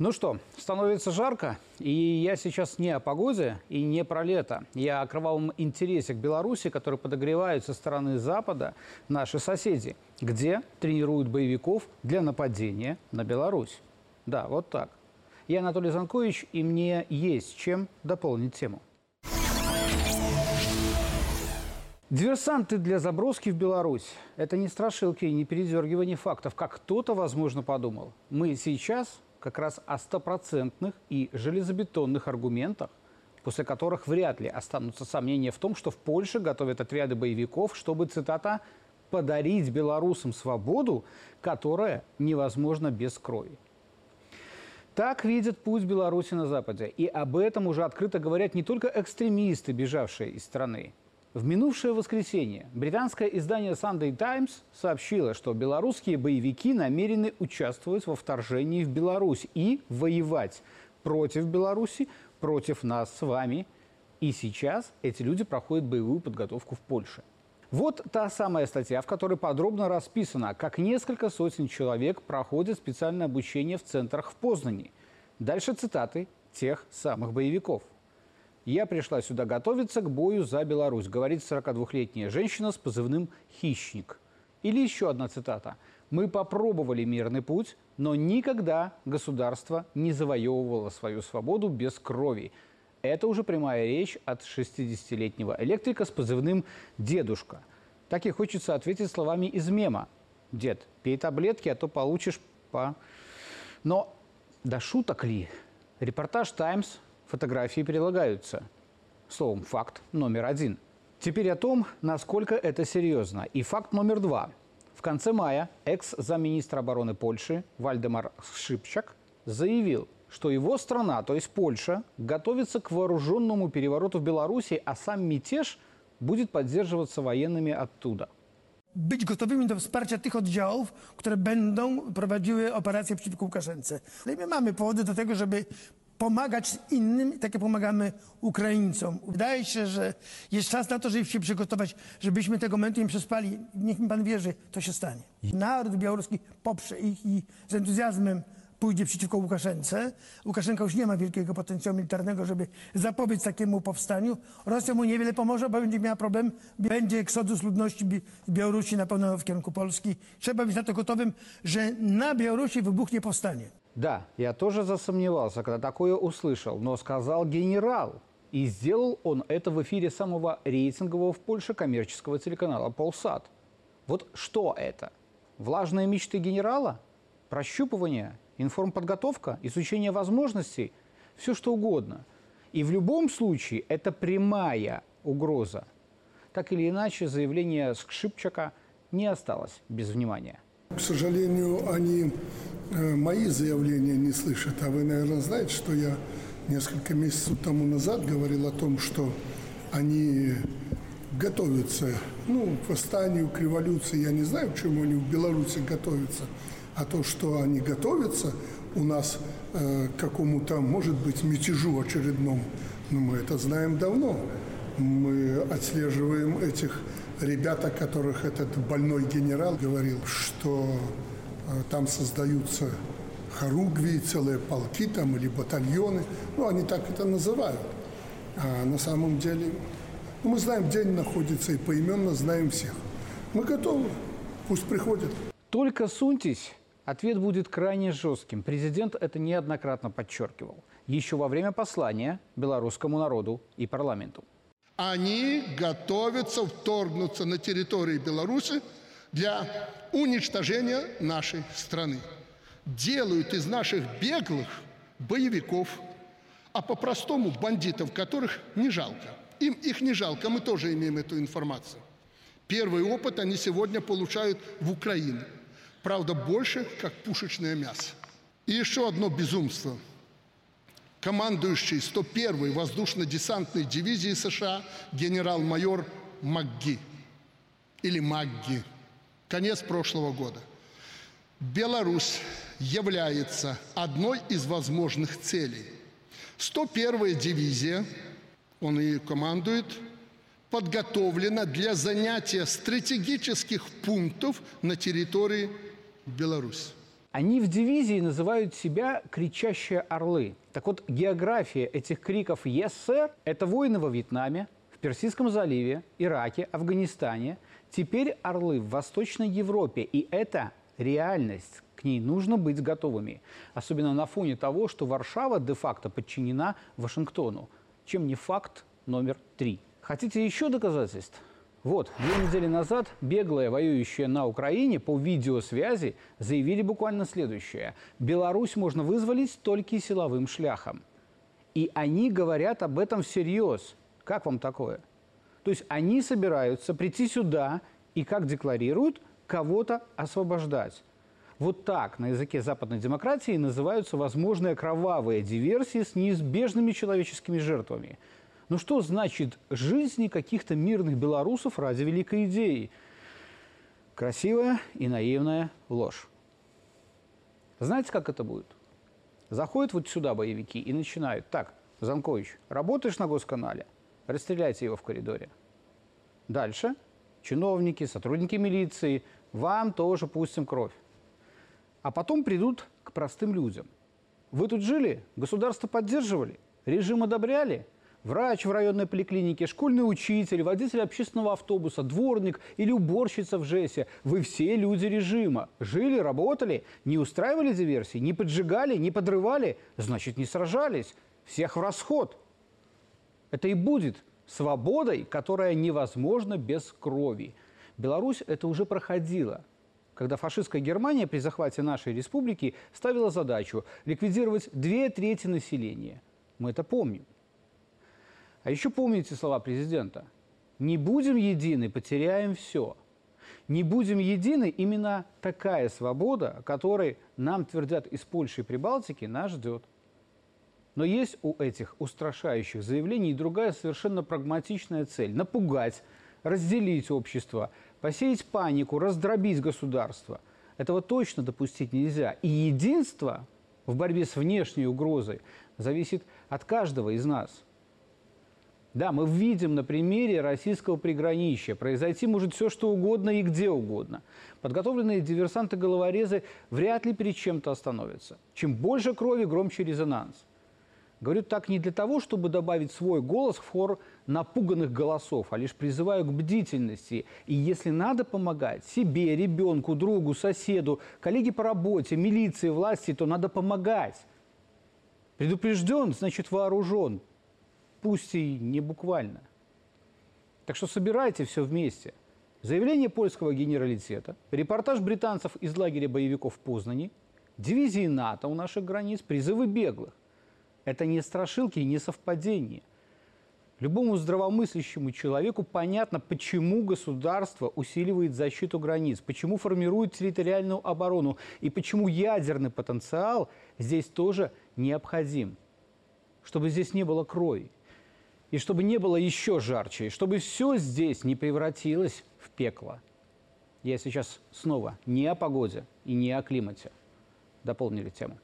Ну что, становится жарко, и я сейчас не о погоде и не про лето. Я о кровавом интересе к Беларуси, который подогревают со стороны Запада наши соседи, где тренируют боевиков для нападения на Беларусь. Да, вот так. Я Анатолий Занкович, и мне есть чем дополнить тему. Диверсанты для заброски в Беларусь – это не страшилки и не передергивание фактов, как кто-то, возможно, подумал. Мы сейчас как раз о стопроцентных и железобетонных аргументах, после которых вряд ли останутся сомнения в том, что в Польше готовят отряды боевиков, чтобы, цитата, «подарить белорусам свободу, которая невозможна без крови». Так видят путь Беларуси на Западе. И об этом уже открыто говорят не только экстремисты, бежавшие из страны. В минувшее воскресенье британское издание Sunday Times сообщило, что белорусские боевики намерены участвовать во вторжении в Беларусь и воевать против Беларуси, против нас с вами. И сейчас эти люди проходят боевую подготовку в Польше. Вот та самая статья, в которой подробно расписано, как несколько сотен человек проходят специальное обучение в центрах в Познани. Дальше цитаты тех самых боевиков – я пришла сюда готовиться к бою за Беларусь, говорит 42-летняя женщина с позывным «Хищник». Или еще одна цитата. «Мы попробовали мирный путь, но никогда государство не завоевывало свою свободу без крови». Это уже прямая речь от 60-летнего электрика с позывным «Дедушка». Так и хочется ответить словами из мема. «Дед, пей таблетки, а то получишь по...» Но до шуток ли? Репортаж «Таймс» Фотографии прилагаются. Словом, факт номер один. Теперь о том, насколько это серьезно. И факт номер два. В конце мая экс-замминистра обороны Польши Вальдемар Шипчак заявил, что его страна, то есть Польша, готовится к вооруженному перевороту в Беларуси, а сам мятеж будет поддерживаться военными оттуда. być gotowymi do wsparcia tych oddziałów, które będą prowadziły operacje przeciwko Łukaszence. I my mamy powody do tego, żeby pomagać innym, tak jak pomagamy Ukraińcom. Wydaje się, że jest czas na to, żeby się przygotować, żebyśmy tego momentu nie przespali. Niech mi pan wierzy, to się stanie. Naród białoruski poprze ich i z entuzjazmem pójdzie przeciwko Łukaszence. Łukaszenka już nie ma wielkiego potencjału militarnego, żeby zapobiec takiemu powstaniu. Rosja mu niewiele pomoże, bo będzie miała problem. Będzie eksodus ludności w Białorusi na pewno w kierunku Polski. Trzeba być na to gotowym, że na Białorusi wybuchnie powstanie. Да, я тоже засомневался, когда такое услышал, но сказал генерал. И сделал он это в эфире самого рейтингового в Польше коммерческого телеканала «Полсат». Вот что это? Влажные мечты генерала? Прощупывание? Информподготовка? Изучение возможностей? Все что угодно. И в любом случае это прямая угроза. Так или иначе, заявление Скшипчака не осталось без внимания. К сожалению, они мои заявления не слышат. А вы, наверное, знаете, что я несколько месяцев тому назад говорил о том, что они готовятся ну, к восстанию, к революции. Я не знаю, к чему они в Беларуси готовятся. А то, что они готовятся у нас э, к какому-то, может быть, мятежу очередному, ну, мы это знаем давно. Мы отслеживаем этих ребят, о которых этот больной генерал говорил, что Э, там создаются хоругви, целые полки там или батальоны. Ну, они так это называют. А на самом деле ну, мы знаем, где они находятся, и поименно знаем всех. Мы готовы. Пусть приходят. Только суньтесь. Ответ будет крайне жестким. Президент это неоднократно подчеркивал. Еще во время послания белорусскому народу и парламенту. Они готовятся вторгнуться на территории Беларуси для уничтожения нашей страны. Делают из наших беглых боевиков, а по-простому бандитов, которых не жалко. Им их не жалко, мы тоже имеем эту информацию. Первый опыт они сегодня получают в Украине. Правда, больше, как пушечное мясо. И еще одно безумство. Командующий 101-й воздушно-десантной дивизии США генерал-майор МакГи или МакГи – конец прошлого года. Беларусь является одной из возможных целей. 101-я дивизия, он ее командует, подготовлена для занятия стратегических пунктов на территории Беларуси. Они в дивизии называют себя «кричащие орлы». Так вот, география этих криков «Yes, sir» – это войны во Вьетнаме, Персидском заливе, Ираке, Афганистане. Теперь орлы в Восточной Европе. И это реальность. К ней нужно быть готовыми. Особенно на фоне того, что Варшава де-факто подчинена Вашингтону. Чем не факт номер три. Хотите еще доказательств? Вот, две недели назад беглые, воюющие на Украине по видеосвязи, заявили буквально следующее. Беларусь можно вызволить только силовым шляхом. И они говорят об этом всерьез. Как вам такое? То есть они собираются прийти сюда и, как декларируют, кого-то освобождать. Вот так на языке западной демократии называются возможные кровавые диверсии с неизбежными человеческими жертвами – ну что значит жизни каких-то мирных белорусов ради великой идеи? Красивая и наивная ложь. Знаете, как это будет? Заходят вот сюда боевики и начинают. Так, Занкович, работаешь на госканале? Расстреляйте его в коридоре. Дальше. Чиновники, сотрудники милиции, вам тоже пустим кровь. А потом придут к простым людям. Вы тут жили? Государство поддерживали? Режим одобряли? Врач в районной поликлинике, школьный учитель, водитель общественного автобуса, дворник или уборщица в ЖЭСе. Вы все люди режима. Жили, работали, не устраивали диверсии, не поджигали, не подрывали, значит, не сражались. Всех в расход. Это и будет свободой, которая невозможна без крови. Беларусь это уже проходила когда фашистская Германия при захвате нашей республики ставила задачу ликвидировать две трети населения. Мы это помним. А еще помните слова президента. Не будем едины, потеряем все. Не будем едины, именно такая свобода, которой нам твердят из Польши и Прибалтики, нас ждет. Но есть у этих устрашающих заявлений другая совершенно прагматичная цель – напугать, разделить общество, посеять панику, раздробить государство. Этого точно допустить нельзя. И единство в борьбе с внешней угрозой зависит от каждого из нас – да, мы видим на примере российского приграничья. Произойти может все, что угодно и где угодно. Подготовленные диверсанты-головорезы вряд ли перед чем-то остановятся. Чем больше крови, громче резонанс. Говорю так не для того, чтобы добавить свой голос в хор напуганных голосов, а лишь призываю к бдительности. И если надо помогать себе, ребенку, другу, соседу, коллеге по работе, милиции, власти, то надо помогать. Предупрежден, значит вооружен пусть и не буквально. Так что собирайте все вместе. Заявление польского генералитета, репортаж британцев из лагеря боевиков в Познани, дивизии НАТО у наших границ, призывы беглых. Это не страшилки и не совпадения. Любому здравомыслящему человеку понятно, почему государство усиливает защиту границ, почему формирует территориальную оборону и почему ядерный потенциал здесь тоже необходим, чтобы здесь не было крови. И чтобы не было еще жарче, и чтобы все здесь не превратилось в пекло. Я сейчас снова не о погоде и не о климате. Дополнили тему.